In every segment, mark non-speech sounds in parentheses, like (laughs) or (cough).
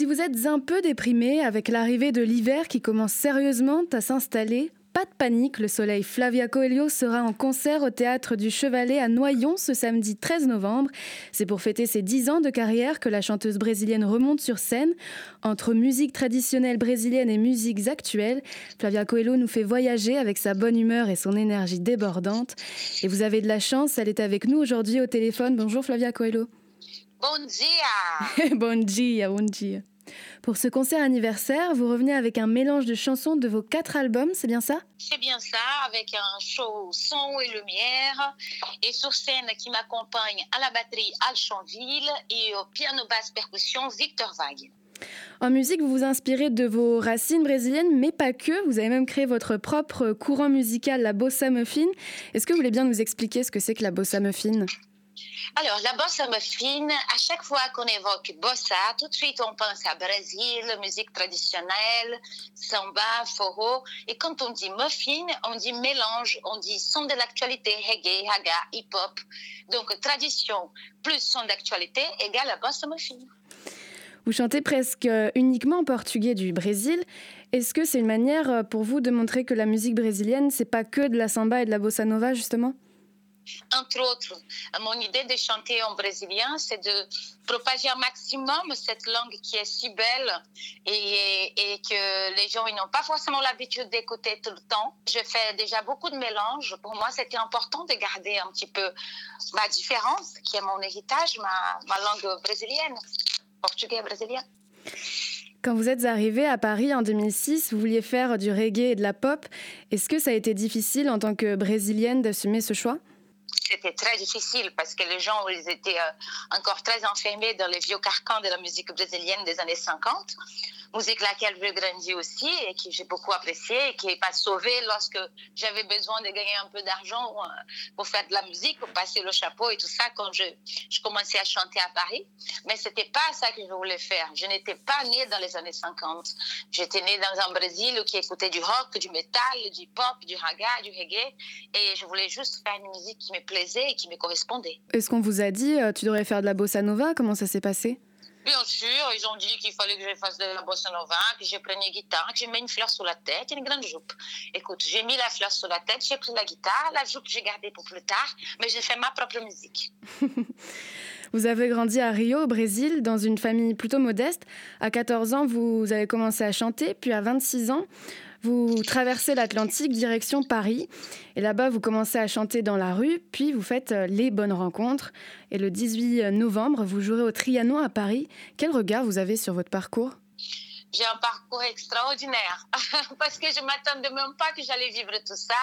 Si vous êtes un peu déprimé avec l'arrivée de l'hiver qui commence sérieusement à s'installer, pas de panique, le soleil Flavia Coelho sera en concert au théâtre du Chevalet à Noyon ce samedi 13 novembre. C'est pour fêter ses 10 ans de carrière que la chanteuse brésilienne remonte sur scène. Entre musique traditionnelle brésilienne et musiques actuelles, Flavia Coelho nous fait voyager avec sa bonne humeur et son énergie débordante. Et vous avez de la chance, elle est avec nous aujourd'hui au téléphone. Bonjour Flavia Coelho. Bon dia (laughs) Bon dia, bon dia. Pour ce concert anniversaire, vous revenez avec un mélange de chansons de vos quatre albums, c'est bien ça? C'est bien ça, avec un show son et lumière, et sur scène qui m'accompagne à la batterie Al Chanville et au piano basse percussion Victor Vague. En musique, vous vous inspirez de vos racines brésiliennes, mais pas que. Vous avez même créé votre propre courant musical, la bossa muffin. Est-ce que vous voulez bien nous expliquer ce que c'est que la bossa muffin? Alors, la bossa muffin, à chaque fois qu'on évoque bossa, tout de suite on pense à Brésil, musique traditionnelle, samba, forró. Et quand on dit muffin, on dit mélange, on dit son de l'actualité, reggae, haga, hip-hop. Donc, tradition plus son d'actualité égale la bossa muffin. Vous chantez presque uniquement en portugais du Brésil. Est-ce que c'est une manière pour vous de montrer que la musique brésilienne, c'est pas que de la samba et de la bossa nova, justement? Entre autres, mon idée de chanter en brésilien, c'est de propager un maximum cette langue qui est si belle et, que les gens n'ont pas forcément l'habitude d'écouter tout le temps. Je fais déjà beaucoup de mélanges. Pour moi, c'était important de garder un petit peu ma différence, qui est mon héritage, ma, ma langue brésilienne, portugais brésilien. Quand vous êtes arrivé à Paris en 2006, vous vouliez faire du reggae et de la pop. Est-ce que ça a été difficile en tant que brésilienne d'assumer ce choix? C'était très difficile parce que les gens étaient euh, encore très enfermés dans les vieux carcans de la musique brésilienne des années 50 musique laquelle j'ai grandi aussi et que j'ai beaucoup appréciée et qui m'a sauvée lorsque j'avais besoin de gagner un peu d'argent euh, pour faire de la musique, pour passer le chapeau et tout ça quand je, je commençais à chanter à Paris. Mais c'était pas ça que je voulais faire. Je n'étais pas née dans les années 50. J'étais née dans un Brésil qui écoutait du rock, du métal, du pop, du raga, du reggae et je voulais juste faire une musique qui me plaisait et qui me correspondait. Est-ce qu'on vous a dit euh, tu devrais faire de la bossa nova? Comment ça s'est passé? Bien sûr, ils ont dit qu'il fallait que je fasse de la bossa nova, que je prenne une guitare, que je mette une fleur sur la tête une grande jupe. Écoute, j'ai mis la fleur sur la tête, j'ai pris la guitare, la jupe j'ai gardée pour plus tard, mais j'ai fait ma propre musique. (laughs) vous avez grandi à Rio, au Brésil, dans une famille plutôt modeste. À 14 ans, vous avez commencé à chanter, puis à 26 ans, vous traversez l'Atlantique direction Paris et là-bas vous commencez à chanter dans la rue, puis vous faites euh, les bonnes rencontres et le 18 novembre vous jouerez au Trianon à Paris. Quel regard vous avez sur votre parcours? J'ai un parcours extraordinaire (laughs) parce que je m'attendais même pas que j'allais vivre tout ça.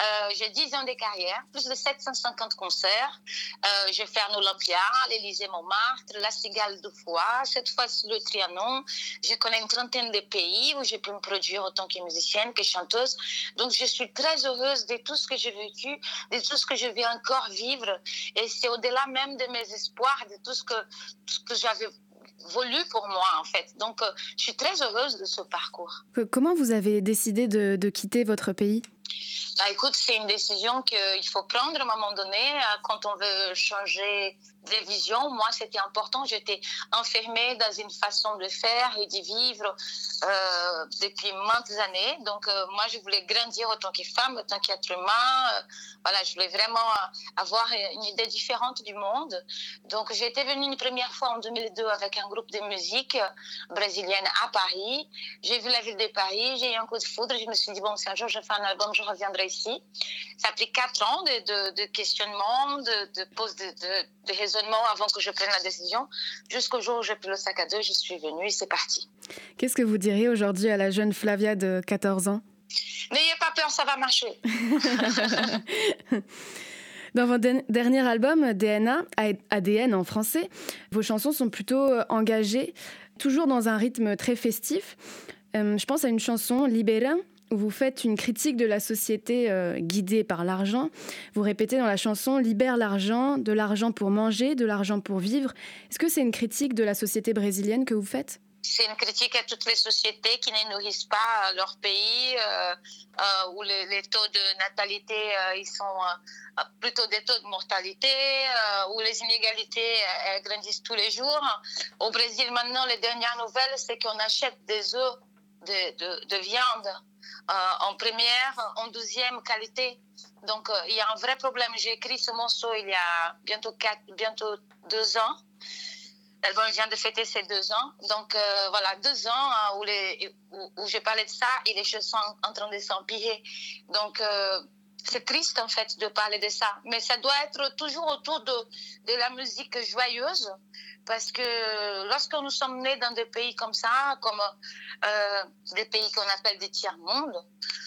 Euh, j'ai 10 ans de carrière, plus de 750 concerts. Euh, je fais un Olympia, l'Élysée Montmartre, la Cigale de Foix, cette fois-ci le Trianon. Je connais une trentaine de pays où j'ai pu me produire autant que musicienne, que chanteuse. Donc je suis très heureuse de tout ce que j'ai vécu, de tout ce que je vais encore vivre. Et c'est au-delà même de mes espoirs, de tout ce que, que j'avais voulu pour moi en fait. Donc euh, je suis très heureuse de ce parcours. Comment vous avez décidé de quitter votre pays? Bah, écoute, c'est une décision qu'il faut prendre à un moment donné euh, quand on veut changer de vision. Moi, c'était important. J'étais enfermée dans une façon de faire et de vivre euh, depuis maintes années. Donc, euh, moi, je voulais grandir en tant que femme, en tant qu'être humain. Euh, voilà, je voulais vraiment avoir une idée différente du monde. Donc, j'étais venue une première fois en 2002 avec un groupe de musique brésilienne à Paris. J'ai vu la ville de Paris, j'ai eu un coup de foudre. Je me suis dit, bon, si un jour je fais un album, je reviendrai ici. Ça a pris quatre ans de, de, de questionnement, de, de de, de, de raisonnement avant que je prenne la décision. Jusqu'au jour où j'ai pris le sac à dos, je suis venue et c'est parti. Qu'est-ce que vous diriez aujourd'hui à la jeune Flavia de 14 ans? N'ayez pas peur, ça va marcher. (laughs) Dans votre dernier album, DNA, ADN en français, vos chansons sont plutôt engagées, toujours dans un rythme très festif. Euh, je pense à une chanson, Libera, où vous faites une critique de la société euh, guidée par l'argent. Vous répétez dans la chanson Libère l'argent, de l'argent pour manger, de l'argent pour vivre. Est-ce que c'est une critique de la société brésilienne que vous faites? C'est une critique à toutes les sociétés qui ne nourrissent pas leur pays, euh, euh, où les, taux de natalité euh, ils sont plutôt des taux de mortalité, où les inégalités grandissent tous les jours. Au Brésil, maintenant, les dernières nouvelles, c'est qu'on achète des œufs de, de viande en première, en deuxième qualité. Donc, il y a un vrai problème. J'ai écrit ce morceau il y a bientôt, quatre, bientôt deux ans. L'album vient de fêter ses deux ans. Donc euh, voilà, deux ans hein, où, les, où, de ça et les choses sont en train de s'empirer. Donc euh, c'est triste en fait de parler de ça. Mais ça doit être toujours autour de la musique joyeuse. Parce que lorsque nous sommes nés dans des pays comme ça, comme euh, des pays qu'on appelle des tiers-mondes,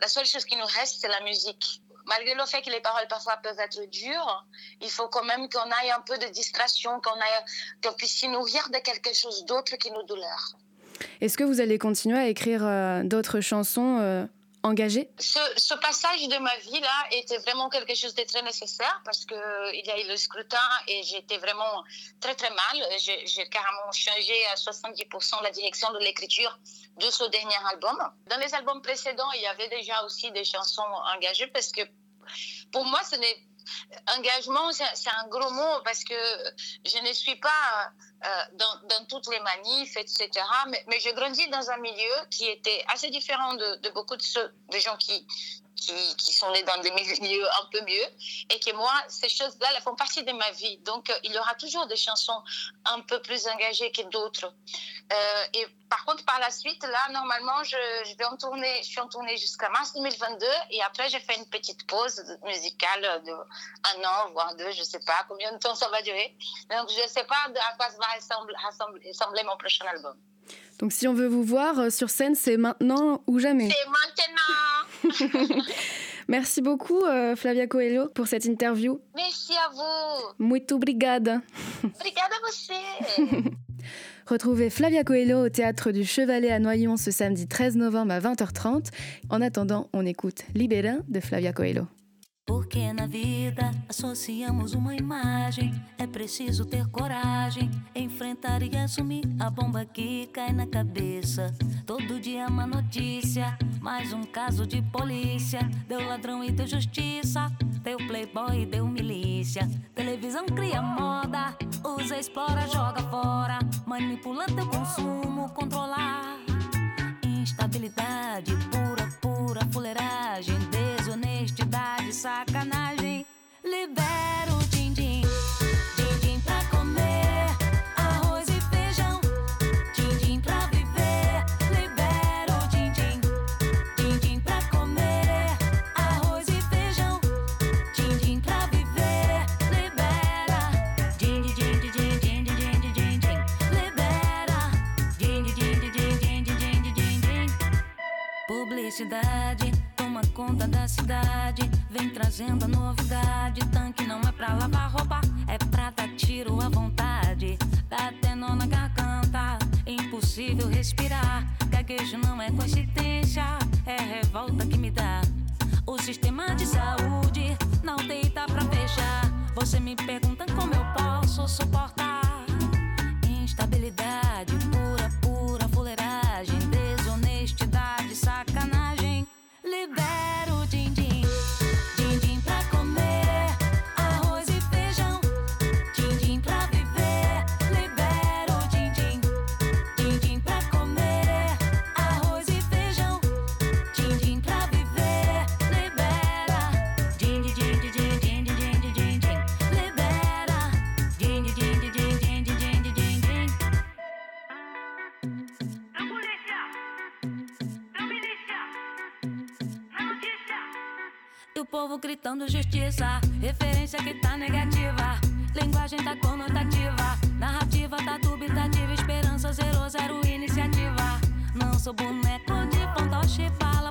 la seule chose qui nous reste, c'est la musique malgré le fait que les paroles parfois peuvent être dures, il faut quand même qu'on ait un peu de distraction, qu'on qu puisse s'y nourrir de quelque chose d'autre que nos douleurs. Est-ce que vous allez continuer à écrire euh, d'autres chansons euh, engagées ce, ce, passage de ma vie là était vraiment quelque chose de très nécessaire parce que il y a eu le scrutin et j'étais vraiment très très mal. J'ai carrément changé à 70% la direction de l'écriture de ce dernier album. Dans les albums précédents, il y avait déjà aussi des chansons engagées parce que pour moi, ce n'est engagement, c'est un gros mot parce que je ne suis pas euh, dans, toutes les manifs, etc. Mais, je grandis dans un milieu qui était assez différent de, beaucoup de ceux, gens qui, qui, qui, sont nés dans des milieux un peu mieux et que moi, ces choses-là, elles font partie de ma vie. Donc, euh, il y aura toujours des chansons un peu plus engagées que d'autres. Euh, et par contre, par la suite, là, normalement, je, je, vais en tourner, je suis en tournée jusqu'à mars 2022 et après, j'ai fait une petite pause musicale de un an, voire deux, je ne sais pas combien de temps ça va durer. Donc, je ne sais pas à quoi va ressembler, ressembler mon prochain album. Donc si on veut vous voir euh, sur scène, c'est maintenant ou jamais. C'est maintenant. (laughs) Merci beaucoup euh, Flavia Coelho pour cette interview. Merci à vous. Muito obrigada. Obrigada a você. (laughs) Retrouvez Flavia Coelho au théâtre du Chevalet à Noyon ce samedi 13 novembre à 20h30. En attendant, on écoute Libera de Flavia Coelho. Porque na vida associamos uma imagem. É preciso ter coragem, enfrentar e assumir a bomba que cai na cabeça. Todo dia uma notícia, mais um caso de polícia. Deu ladrão e deu justiça, deu playboy deu milícia. Televisão cria moda, usa, explora, joga fora. Manipula teu consumo, controlar. Instabilidade pura, pura fuleiragem honestidade, sacanagem. Libera Publicidade toma conta da cidade. Vem trazendo a novidade. Tanque não é pra lavar roupa, é pra dar tiro à vontade. Dá até nó na garganta, impossível respirar. Gaguejo não é coincidência, é revolta que me dá. O sistema de saúde não deita pra fechar. Você me pergunta como eu posso suportar. Do povo gritando justiça. Referência que tá negativa. Linguagem tá conotativa. Narrativa tá dubitativa. Esperança zero, zero iniciativa. Não sou boneco de fantoche, fala